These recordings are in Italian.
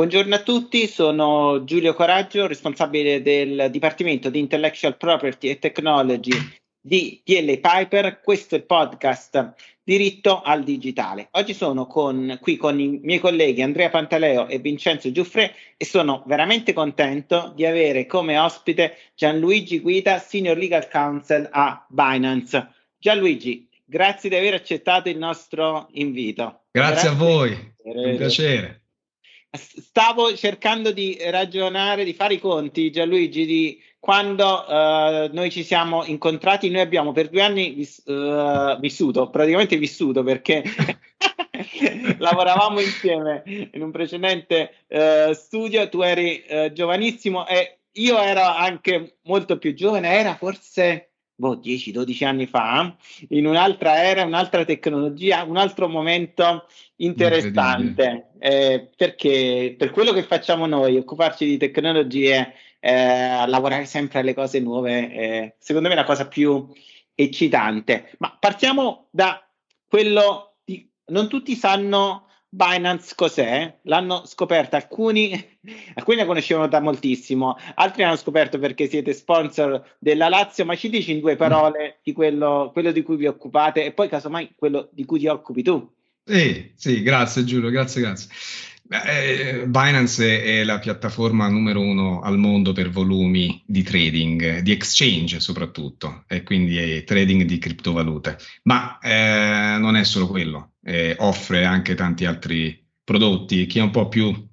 Buongiorno a tutti, sono Giulio Coraggio, responsabile del Dipartimento di Intellectual Property e Technology di DL Piper. Questo è il podcast Diritto al Digitale. Oggi sono con, qui con i miei colleghi Andrea Pantaleo e Vincenzo Giuffre e sono veramente contento di avere come ospite Gianluigi Guida, Senior Legal Counsel a Binance. Gianluigi, grazie di aver accettato il nostro invito. Grazie, grazie. a voi, è un piacere. Stavo cercando di ragionare, di fare i conti, Gianluigi, di quando uh, noi ci siamo incontrati. Noi abbiamo per due anni vis- uh, vissuto, praticamente vissuto perché lavoravamo insieme in un precedente uh, studio. Tu eri giovanissimo e io ero anche molto più giovane, era forse boh, 10-12 anni fa, in un'altra era, un'altra tecnologia, un altro momento interessante, eh, perché per quello che facciamo noi, occuparci di tecnologie, eh, lavorare sempre alle cose nuove, eh, secondo me è la cosa più eccitante. Ma partiamo da quello di... Non tutti sanno Binance cos'è? L'hanno scoperta alcuni, alcuni la conoscevano da moltissimo, altri l'hanno scoperto perché siete sponsor della Lazio, ma ci dici in due parole di quello, quello di cui vi occupate e poi casomai quello di cui ti occupi tu? Sì, sì, grazie Giulio, grazie, grazie. Eh, Binance è la piattaforma numero uno al mondo per volumi di trading, di exchange soprattutto, e quindi trading di criptovalute. Ma eh, non è solo quello, eh, offre anche tanti altri prodotti. Chi è un po' più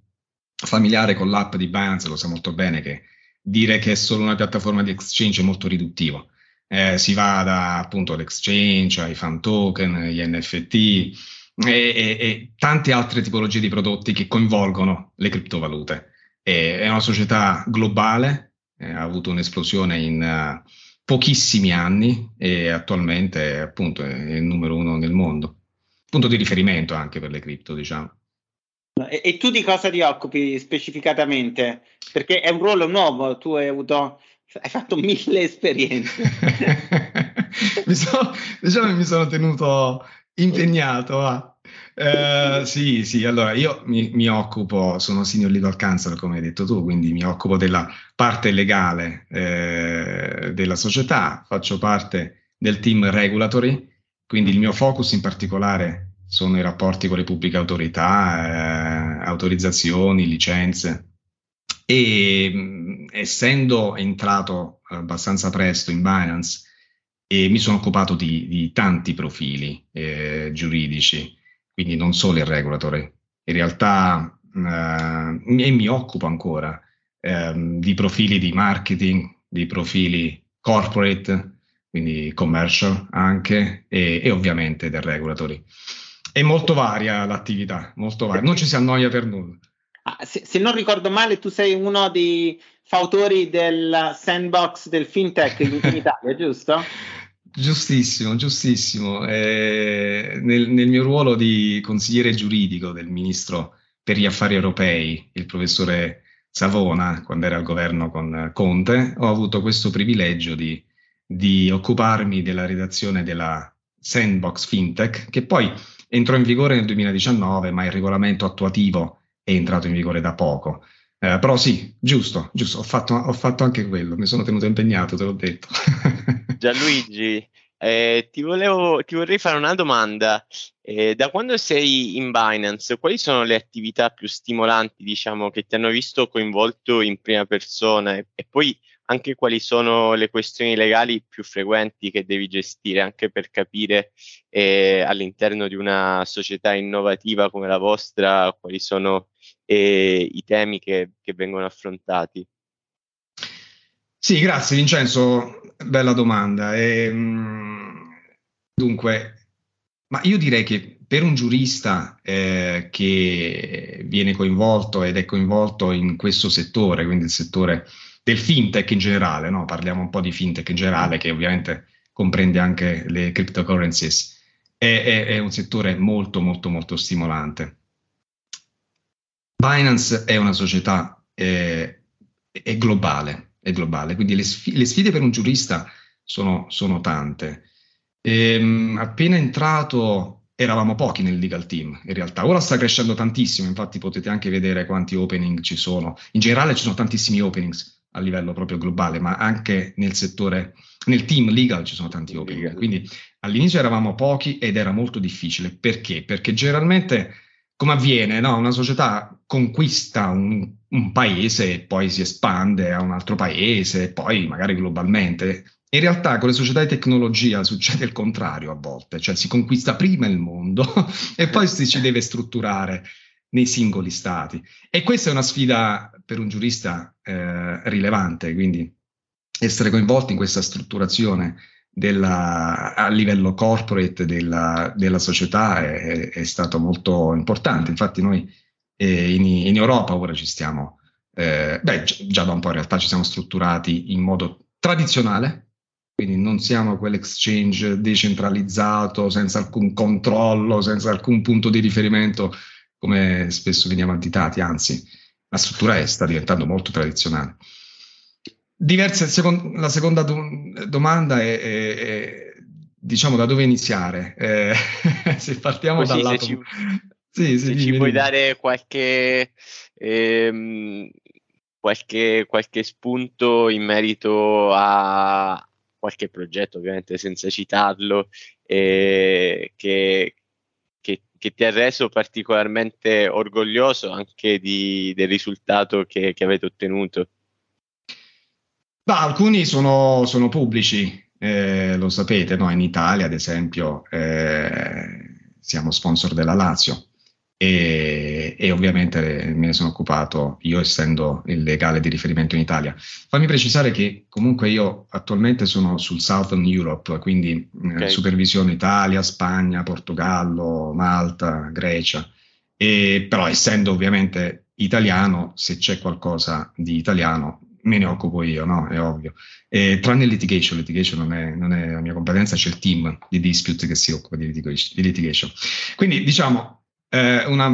familiare con l'app di Binance lo sa molto bene che dire che è solo una piattaforma di exchange è molto riduttivo. Eh, si va da appunto l'exchange ai fan token, gli NFT e, e, e tante altre tipologie di prodotti che coinvolgono le criptovalute. E, è una società globale, eh, ha avuto un'esplosione in uh, pochissimi anni e attualmente appunto è il numero uno nel mondo. Punto di riferimento anche per le cripto, diciamo. E, e tu di cosa ti occupi specificatamente? Perché è un ruolo nuovo, tu hai avuto hai fatto mille esperienze. mi sono, diciamo che mi sono tenuto impegnato. Ah. Eh, sì, sì, allora io mi, mi, occupo, sono senior legal counsel come hai detto tu, quindi mi occupo della parte legale eh, della società, faccio parte del team regulatory, quindi il mio focus in particolare sono i rapporti con le pubbliche autorità, eh, autorizzazioni, licenze e mh, essendo entrato abbastanza presto in Binance e mi sono occupato di, di tanti profili eh, giuridici, quindi non solo il regulatory. In realtà eh, e mi occupo ancora eh, di profili di marketing, di profili corporate, quindi commercial anche, e, e ovviamente del regulatory. È molto varia l'attività, molto varia, non ci si annoia per nulla. Ah, se, se, non ricordo male, tu sei uno dei fautori del sandbox del fintech in, in Italia, giusto? Giustissimo, giustissimo. Eh, nel, nel, mio ruolo di consigliere giuridico del ministro per gli affari europei, il professore Savona, quando era al governo con Conte, ho avuto questo privilegio di, di occuparmi della redazione della Sandbox FinTech, che poi entrò in vigore nel 2019, ma il regolamento attuativo è entrato in vigore da poco. Eh, però sì, giusto, giusto, ho fatto, ho fatto, anche quello, mi sono tenuto impegnato, te l'ho detto. Gianluigi, eh, ti, volevo, ti, vorrei fare una domanda. Eh, da quando sei in Binance, quali sono le attività più stimolanti, diciamo, che ti hanno visto coinvolto in prima persona e, e poi anche quali sono le questioni legali più frequenti che devi gestire, anche per capire eh, all'interno di una società innovativa come la vostra quali sono eh, i temi che, che, vengono affrontati. Sì, grazie Vincenzo, bella domanda. E, ehm, dunque, ma io direi che per un giurista eh, che viene coinvolto ed è coinvolto in questo settore, quindi il settore del fintech in generale, no? parliamo un po' di fintech in generale che ovviamente comprende anche le cryptocurrencies, è, è, è un settore molto molto molto stimolante. Binance è una società eh, è globale, è globale, quindi le, sf- le sfide per un giurista sono, sono tante. Ehm, appena entrato eravamo pochi nel legal team in realtà. Ora sta crescendo tantissimo, infatti potete anche vedere quanti opening ci sono. In generale ci sono tantissimi openings a livello proprio globale, ma anche nel settore, nel team legal ci sono tanti opening. Quindi all'inizio eravamo pochi ed era molto difficile. Perché? Perché generalmente, come avviene, no? una società conquista un, un paese e poi si espande a un altro paese, e poi magari globalmente in realtà con le società di tecnologia succede il contrario a volte, cioè si conquista prima il mondo e poi si ci deve strutturare nei singoli stati. E questa è una sfida per un giurista eh, rilevante, quindi essere coinvolti in questa strutturazione della, a livello corporate della, della società è, è, stato molto importante. Infatti noi eh, in, in, Europa ora ci stiamo, eh, beh, già da un po' in realtà ci siamo strutturati in modo tradizionale, quindi non siamo quell'exchange decentralizzato, senza alcun controllo, senza alcun punto di riferimento, come spesso veniamo additati, anzi, la struttura è, sta diventando molto tradizionale. Diverse, second, la seconda do, domanda è, è, è, diciamo, da dove iniziare? Eh, se partiamo Così, dal lato... Ci, sì, se ci puoi dare qualche... Ehm, qualche, qualche spunto in merito a, qualche progetto, ovviamente senza citarlo, eh, che, che, ti ha reso particolarmente orgoglioso anche di, del risultato che, che avete ottenuto? Bah, alcuni sono, sono pubblici, eh, lo sapete, no? in Italia ad esempio eh, siamo sponsor della Lazio e, e, ovviamente me ne sono occupato io essendo il legale di riferimento in Italia. Fammi precisare che comunque io attualmente sono sul Southern Europe, quindi eh, okay. eh, supervisione Italia, Spagna, Portogallo, Malta, Grecia, e, però essendo ovviamente italiano, se c'è qualcosa di italiano me ne occupo io, no? È ovvio. E, tranne il litigation, litigation non è, non è la mia competenza, c'è il team di dispute che si occupa di litigation. Quindi diciamo, eh, una,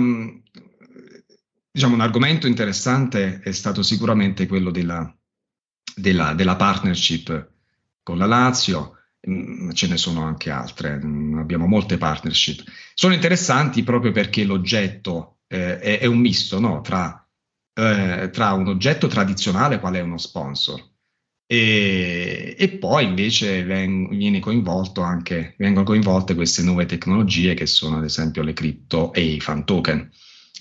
diciamo, un argomento interessante è stato sicuramente quello della, della, della partnership con la Lazio, mm, ce ne sono anche altre, mm, abbiamo molte partnership. Sono interessanti proprio perché l'oggetto eh, è, è, un misto no? tra, eh, tra, un oggetto tradizionale, qual è uno sponsor, e, e poi invece ven, viene coinvolto anche, vengono coinvolte queste nuove tecnologie che sono ad esempio le cripto e i fan token.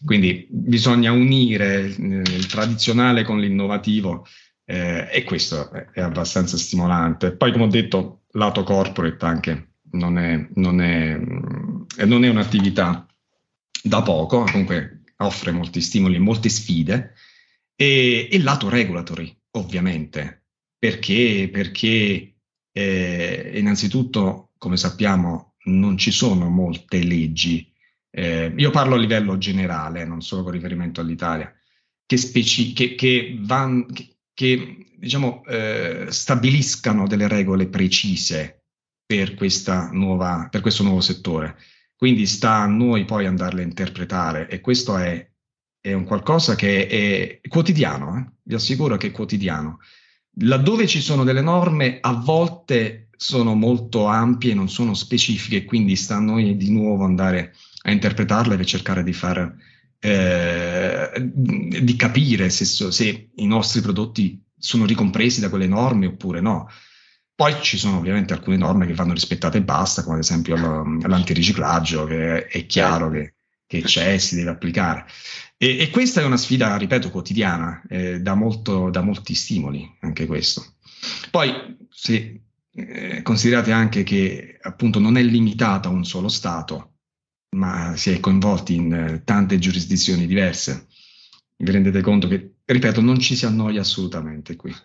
Quindi bisogna unire eh, il tradizionale con l'innovativo eh, e questo è, abbastanza stimolante. Poi come ho detto, lato corporate anche non è, non è, eh, non è un'attività da poco, comunque offre molti stimoli e molte sfide. E il lato regulatory, ovviamente, perché, perché eh, innanzitutto, come sappiamo, non ci sono molte leggi. Eh, io parlo a livello generale, non solo con riferimento all'Italia, che, speci- che, che, van, che, che diciamo, eh, stabiliscano delle regole precise per, nuova, per questo nuovo settore. Quindi sta a noi poi andarle a interpretare e questo è, è un qualcosa che è quotidiano, eh? vi assicuro che è quotidiano laddove ci sono delle norme, a volte sono molto ampie, non sono specifiche, quindi sta a noi di nuovo andare a interpretarle per cercare di far eh, di capire se, se, i nostri prodotti sono ricompresi da quelle norme oppure no. Poi ci sono ovviamente alcune norme che vanno rispettate e basta, come ad esempio l'antiriciclaggio, che è chiaro che, che c'è e si deve applicare. E, e, questa è una sfida, ripeto, quotidiana, eh, da, molto, da, molti stimoli, anche questo. Poi, se eh, considerate anche che appunto non è limitata a un solo Stato, ma si è coinvolti in eh, tante giurisdizioni diverse, vi rendete conto che, ripeto, non ci si annoia assolutamente qui.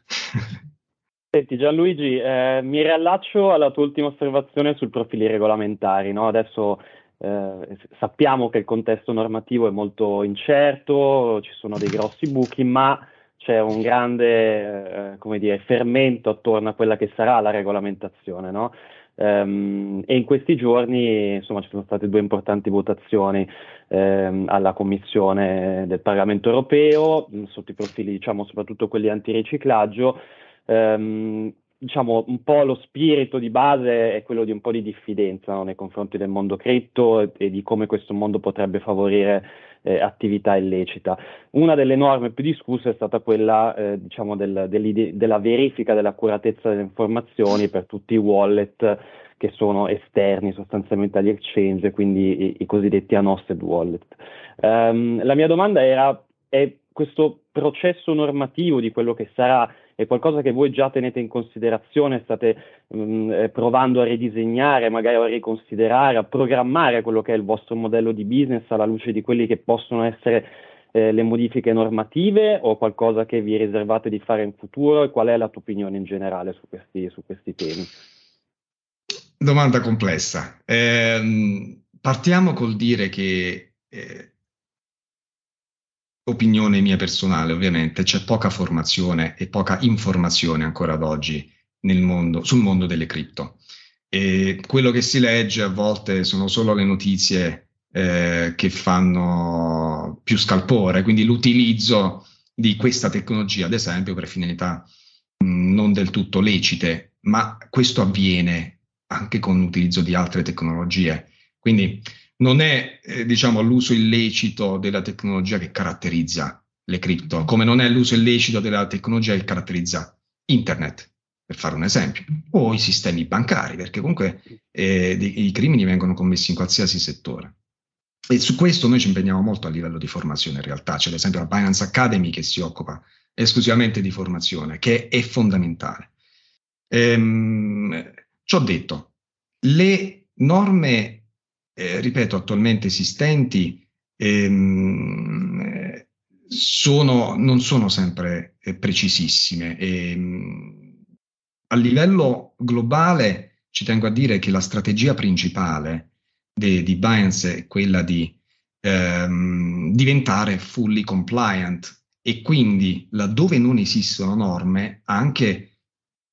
Senti Gianluigi, eh, mi riallaccio alla tua ultima osservazione sul profili regolamentari. No? Adesso eh, sappiamo che il contesto normativo è molto incerto, ci sono dei grossi buchi, ma c'è un grande eh, dire, fermento attorno a quella che sarà la regolamentazione. No? Um, e in questi giorni insomma, ci sono state due importanti votazioni um, alla Commissione del Parlamento europeo sotto i profili, diciamo, soprattutto quelli antiriciclaggio. Um, diciamo, un po' lo spirito di base è quello di un po' di diffidenza no, nei confronti del mondo cripto e, e, di come questo mondo potrebbe favorire eh, attività illecita. Una delle norme più discusse è stata quella eh, diciamo del, della verifica dell'accuratezza delle informazioni per tutti i wallet che sono esterni sostanzialmente agli exchange, quindi i, i cosiddetti unhosted wallet. Um, la mia domanda era, è questo processo normativo di quello che sarà è qualcosa che voi già tenete in considerazione, state mh, mm, eh, provando a ridisegnare, magari a riconsiderare, a programmare quello che è il vostro modello di business alla luce di quelli che possono essere eh, le modifiche normative o qualcosa che vi riservate di fare in futuro e qual è la tua opinione in generale su questi, su questi temi? Domanda complessa. Eh, partiamo col dire che eh, opinione mia personale, ovviamente, c'è poca formazione e poca informazione ancora ad oggi mondo, sul mondo delle cripto. E quello che si legge a volte sono solo le notizie eh, che fanno più scalpore, quindi l'utilizzo di questa tecnologia, ad esempio, per finalità mh, non del tutto lecite, ma questo avviene anche con l'utilizzo di altre tecnologie. Quindi non è eh, diciamo, l'uso illecito della tecnologia che caratterizza le cripto, come non è l'uso illecito della tecnologia che caratterizza internet, per fare un esempio, o i sistemi bancari, perché comunque eh, i, crimini vengono commessi in qualsiasi settore. E su questo noi ci impegniamo molto a livello di formazione in realtà, c'è ad esempio la Binance Academy che si occupa esclusivamente di formazione, che è fondamentale. Ehm, ciò detto, le norme eh, ripeto, attualmente esistenti, ehm, sono, non sono sempre eh, precisissime. E, ehm, a livello globale ci tengo a dire che la strategia principale de, di Binance è quella di ehm, diventare fully compliant e quindi laddove non esistono norme anche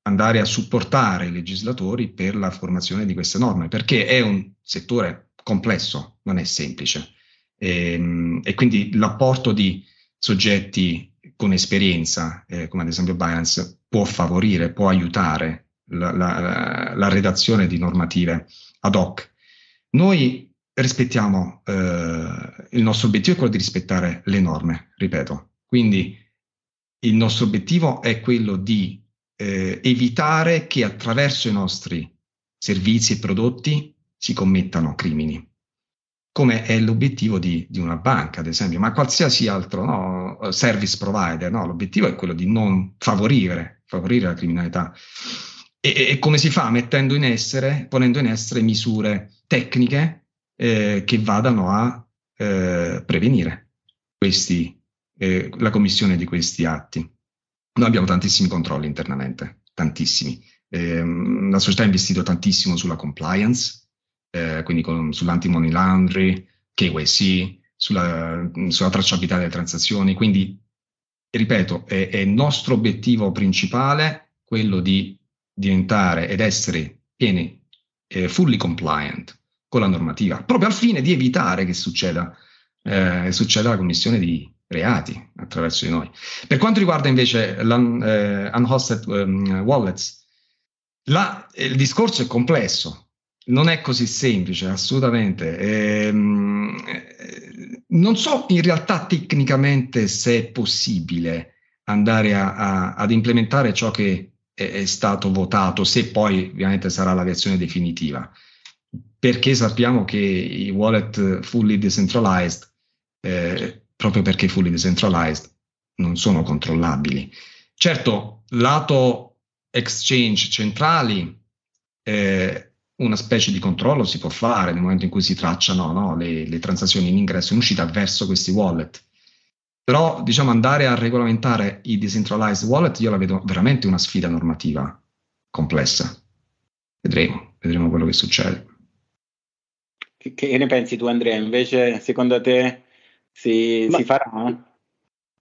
andare a supportare i legislatori per la formazione di queste norme, perché è un settore complesso, non è semplice. E, ehm, e quindi l'apporto di soggetti con esperienza, eh, come ad esempio Binance, può favorire, può aiutare la, la, la redazione di normative ad hoc. Noi rispettiamo, eh, il nostro obiettivo è quello di rispettare le norme, ripeto. Quindi il nostro obiettivo è quello di eh, evitare che attraverso i nostri servizi e prodotti si commettano crimini, come è l'obiettivo di, di una banca, ad esempio, ma qualsiasi altro no, service provider. No? L'obiettivo è quello di non favorire, favorire la criminalità. E, e, come si fa? Mettendo in essere, ponendo in essere misure tecniche eh, che vadano a eh, prevenire questi, eh, la commissione di questi atti. Noi abbiamo tantissimi controlli internamente, tantissimi. Eh, la società ha investito tantissimo sulla compliance, eh, quindi con, sull'anti-money laundry, KYC, sulla, sulla, tracciabilità delle transazioni. Quindi, ripeto, è, è nostro obiettivo principale quello di diventare ed essere pieni, eh, fully compliant con la normativa, proprio al fine di evitare che succeda, eh, succeda la commissione di reati attraverso di noi. Per quanto riguarda invece l'unhosted eh, um, wallets, la, il discorso è complesso, non è così semplice, assolutamente. Ehm, non so in realtà tecnicamente se è possibile andare a, a, ad implementare ciò che è, è, stato votato, se poi ovviamente sarà la versione definitiva, perché sappiamo che i wallet fully decentralized, eh, proprio perché fully decentralized, non sono controllabili. Certo, lato exchange centrali, eh, una specie di controllo si può fare nel momento in cui si tracciano no, le, le, transazioni in ingresso e in uscita verso questi wallet. Però, diciamo, andare a regolamentare i decentralized wallet, io la vedo veramente una sfida normativa complessa. Vedremo, vedremo quello che succede. Che, che ne pensi tu, Andrea? Invece, secondo te si, Ma... si farà?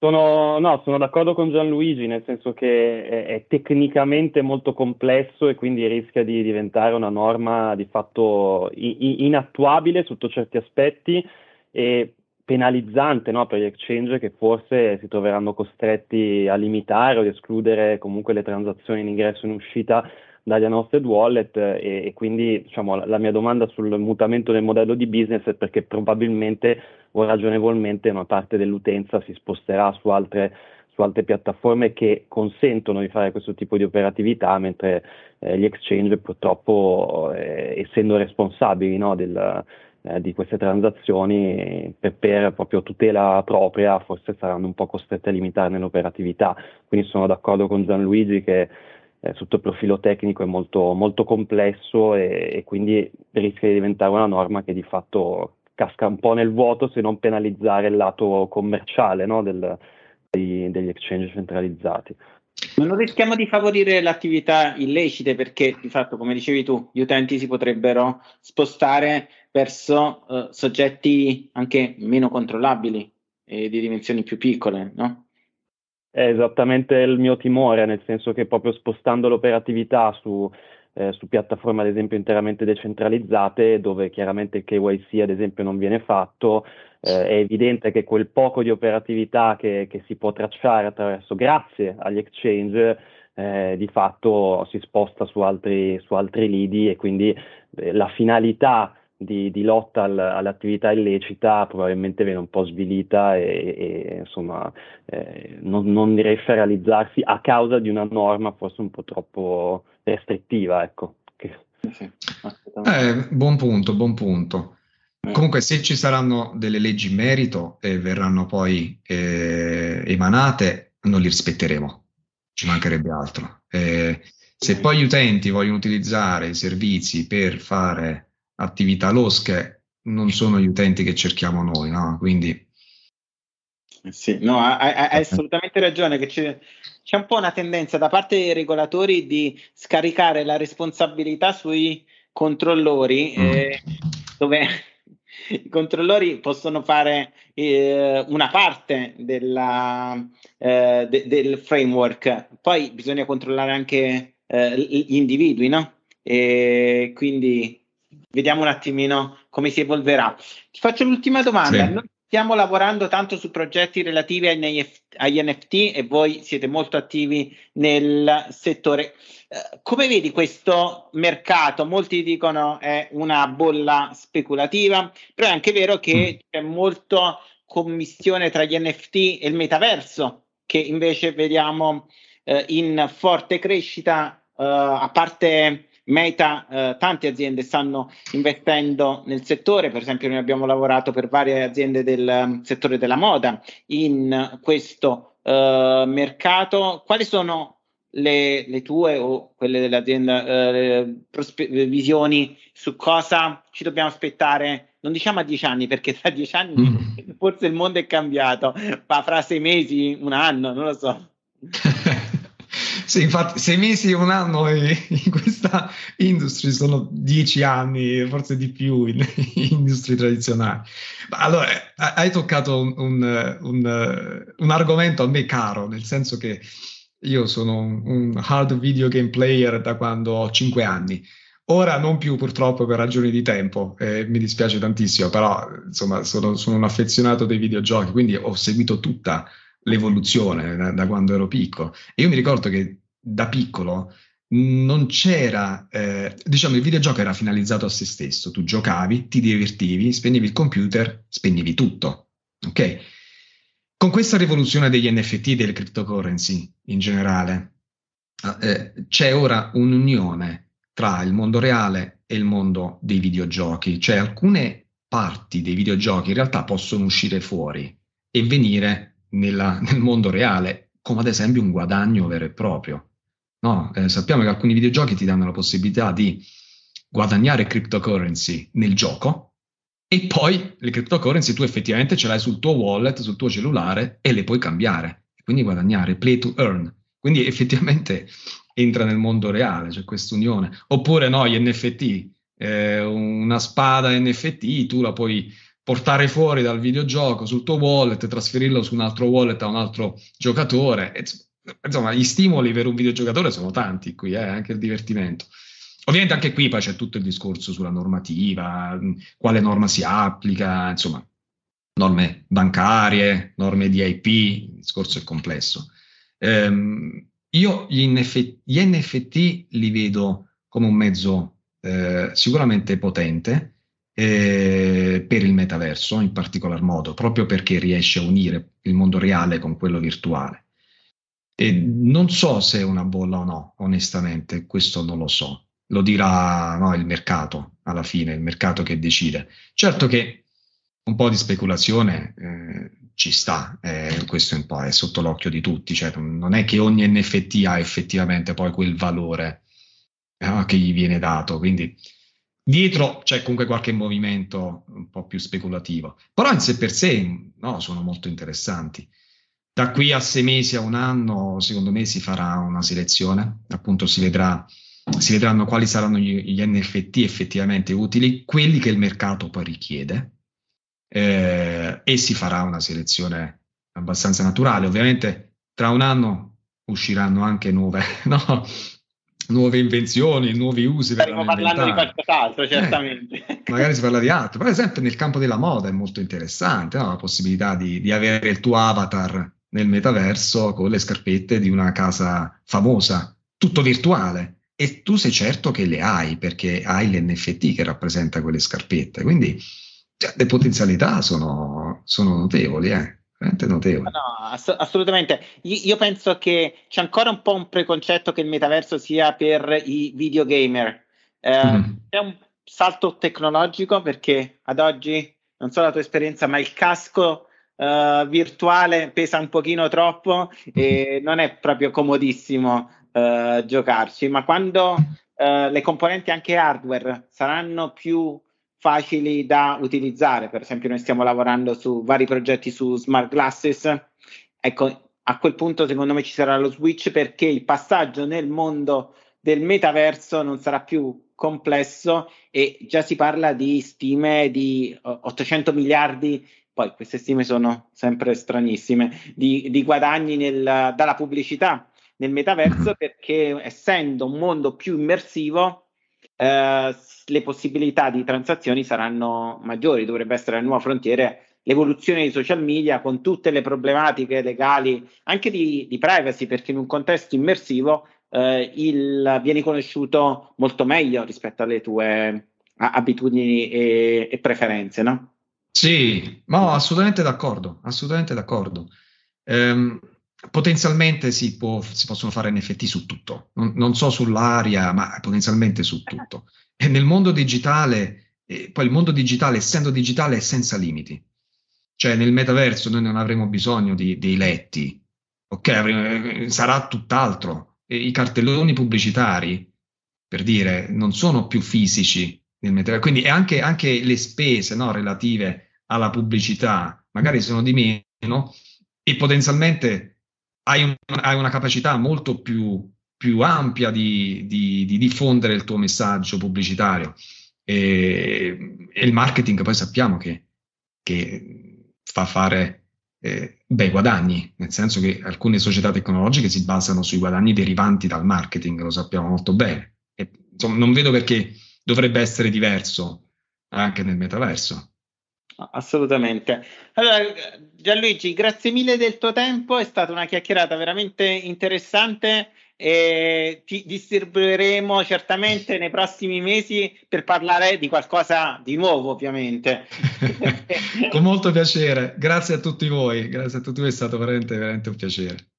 Sono, no, sono d'accordo con Gianluigi, nel senso che è, è, tecnicamente molto complesso e quindi rischia di diventare una norma di fatto i, inattuabile sotto certi aspetti e penalizzante no, per gli exchange che forse si troveranno costretti a limitare o ad escludere comunque le transazioni in ingresso e in uscita dagli unhosted wallet e, e quindi diciamo, la, mia domanda sul mutamento del modello di business è perché probabilmente o ragionevolmente una parte dell'utenza si sposterà su altre, su altre piattaforme che consentono di fare questo tipo di operatività, mentre eh, gli exchange purtroppo, eh, essendo responsabili no, del, eh, di queste transazioni, per, per, proprio tutela propria, forse saranno un po' costretti a limitare l'operatività. Quindi sono d'accordo con Gianluigi che eh, sotto il profilo tecnico è molto, molto complesso e, e, quindi rischia di diventare una norma che di fatto casca un po' nel vuoto se non penalizzare il lato commerciale no, del, dei, degli exchange centralizzati. Ma non rischiamo di favorire le attività illecite perché di fatto, come dicevi tu, gli utenti si potrebbero spostare verso uh, soggetti anche meno controllabili e di dimensioni più piccole, no? È esattamente il mio timore, nel senso che proprio spostando l'operatività su, eh, su piattaforme ad esempio interamente decentralizzate, dove chiaramente il KYC ad esempio non viene fatto, eh, è evidente che quel poco di operatività che, che si può tracciare attraverso, grazie agli exchange, eh, di fatto si sposta su altri, su altri lidi e quindi eh, la finalità di, di lotta al, all'attività illecita probabilmente viene un po' svilita e, e insomma eh, non, non, riesce a realizzarsi a causa di una norma forse un po' troppo restrittiva. Ecco. Eh, buon punto, buon punto. Eh. Comunque, se ci saranno delle leggi in merito e verranno poi eh, emanate, non li rispetteremo, ci mancherebbe altro. Eh, se poi gli utenti vogliono utilizzare i servizi per fare attività losche non sono gli utenti che cerchiamo noi, no? Quindi... Sì, no, hai, hai assolutamente ragione che c'è, c'è, un po' una tendenza da parte dei regolatori di scaricare la responsabilità sui controllori, mm. eh, dove i controllori possono fare eh, una parte della, eh, de, del framework, poi bisogna controllare anche eh, gli individui, no? E quindi vediamo un attimino come si evolverà. Ti faccio l'ultima domanda. Sì. Noi stiamo lavorando tanto su progetti relativi agli NFT e voi siete molto attivi nel settore. Eh, come vedi questo mercato? Molti dicono è una bolla speculativa, però è anche vero che mm. c'è molto commissione tra gli NFT e il metaverso, che invece vediamo eh, in forte crescita, eh, a parte Meta, eh, tante aziende stanno investendo nel settore, per esempio noi abbiamo lavorato per varie aziende del um, settore della moda in questo uh, mercato. Quali sono le, le, tue o quelle dell'azienda uh, prospe- visioni su cosa ci dobbiamo aspettare? Non diciamo a dieci anni, perché tra dieci anni mm. forse il mondo è cambiato, ma fra sei mesi, un anno, non lo so. Sì, infatti, sei mesi e un anno in questa industria sono dieci anni, forse di più in, in industrie tradizionali. Allora, hai toccato un, un, un, un, argomento a me caro, nel senso che io sono un, hard video game player da quando ho cinque anni. Ora non più purtroppo per ragioni di tempo, eh, mi dispiace tantissimo, però insomma sono, sono un affezionato dei videogiochi, quindi ho seguito tutta l'evoluzione da, da, quando ero piccolo. E io mi ricordo che da piccolo non c'era, eh, diciamo, il videogioco era finalizzato a se stesso. Tu giocavi, ti divertivi, spegnevi il computer, spegnevi tutto. Ok? Con questa rivoluzione degli NFT e delle cryptocurrency in generale, eh, c'è ora un'unione tra il mondo reale e il mondo dei videogiochi. Cioè, alcune parti dei videogiochi in realtà possono uscire fuori e venire nella, nel mondo reale, come ad esempio un guadagno vero e proprio. No, eh, sappiamo che alcuni videogiochi ti danno la possibilità di guadagnare cryptocurrency nel gioco e poi le cryptocurrency tu effettivamente ce l'hai sul tuo wallet, sul tuo cellulare e le puoi cambiare, quindi guadagnare, play to earn. Quindi effettivamente entra nel mondo reale, c'è questa unione. Oppure no, gli NFT, eh, una spada NFT, tu la puoi portare fuori dal videogioco sul tuo wallet, trasferirlo su un altro wallet a un altro giocatore. Insomma, gli stimoli per un videogiocatore sono tanti qui, eh, anche il divertimento. Ovviamente anche qui poi c'è tutto il discorso sulla normativa, quale norma si applica, insomma, norme bancarie, norme di IP, il discorso è complesso. Ehm, io gli, NF- gli, NFT li vedo come un mezzo eh, sicuramente potente eh, per il metaverso in particolar modo, proprio perché riesce a unire il mondo reale con quello virtuale. E non so se è una bolla o no, onestamente, questo non lo so. Lo dirà no, il mercato alla fine, il mercato che decide. Certo che un po' di speculazione eh, ci sta, eh, questo è un po' è sotto l'occhio di tutti, cioè non è che ogni NFT ha effettivamente poi quel valore eh, che gli viene dato, quindi dietro c'è comunque qualche movimento un po' più speculativo, però in sé per sé no, sono molto interessanti. Da qui a sei mesi a un anno, secondo me, si farà una selezione, appunto si vedrà si vedranno quali saranno gli, gli NFT effettivamente utili, quelli che il mercato poi richiede, eh, e si farà una selezione abbastanza naturale. Ovviamente tra un anno usciranno anche nuove, no? Nuove invenzioni, nuovi usi. Staremo parlando inventare. di qualcos'altro, certamente. Eh, magari si parla di altro. Per esempio, nel campo della moda è molto interessante no? la possibilità di, di, avere il tuo avatar nel metaverso con le scarpette di una casa famosa, tutto virtuale. E tu sei certo che le hai perché hai l'NFT che rappresenta quelle scarpette. Quindi cioè, le potenzialità sono, sono notevoli, eh. Veramente notevoli. No, ass- assolutamente. Io, penso che c'è ancora un po' un preconcetto che il metaverso sia per i videogamer. Eh, mm-hmm. È un salto tecnologico perché ad oggi, non so la tua esperienza, ma il casco uh, virtuale pesa un pochino troppo e mm-hmm. non è proprio comodissimo uh, giocarci, ma quando uh, le componenti anche hardware saranno più facili da utilizzare. Per esempio, noi stiamo lavorando su vari progetti su smart glasses. Ecco, a quel punto secondo me ci sarà lo switch perché il passaggio nel mondo del metaverso non sarà più complesso e già si parla di stime di 800 miliardi, poi queste stime sono sempre stranissime, di, di guadagni nel, dalla pubblicità nel metaverso perché essendo un mondo più immersivo eh, le possibilità di transazioni saranno maggiori, dovrebbe essere la nuova frontiera l'evoluzione dei social media con tutte le problematiche legali, anche di, di privacy, perché in un contesto immersivo eh, il, vieni conosciuto molto meglio rispetto alle tue abitudini e, e preferenze, no? Sì, ma assolutamente d'accordo, assolutamente d'accordo. Ehm, potenzialmente si, può, si, possono fare NFT su tutto, non, non, so sull'aria, ma potenzialmente su tutto. E nel mondo digitale, eh, poi il mondo digitale, essendo digitale, è senza limiti. Cioè nel metaverso noi non avremo bisogno di, dei letti, ok? Avremo, eh, sarà tutt'altro. E I cartelloni pubblicitari, per dire, non sono più fisici nel metaverso, quindi anche, anche le spese no, relative alla pubblicità magari sono di meno e potenzialmente hai, un, hai una capacità molto più, più ampia di, di, di, diffondere il tuo messaggio pubblicitario. E, e il marketing poi sappiamo che, che fa fare eh, bei guadagni, nel senso che alcune società tecnologiche si basano sui guadagni derivanti dal marketing, lo sappiamo molto bene. E, insomma, non vedo perché dovrebbe essere diverso anche nel metaverso. Assolutamente. Allora, Gianluigi, grazie mille del tuo tempo, è stata una chiacchierata veramente interessante e ti distribuiremo certamente nei prossimi mesi per parlare di qualcosa di nuovo, ovviamente. Con molto piacere, grazie a tutti voi, grazie a tutti voi, è stato veramente, veramente un piacere.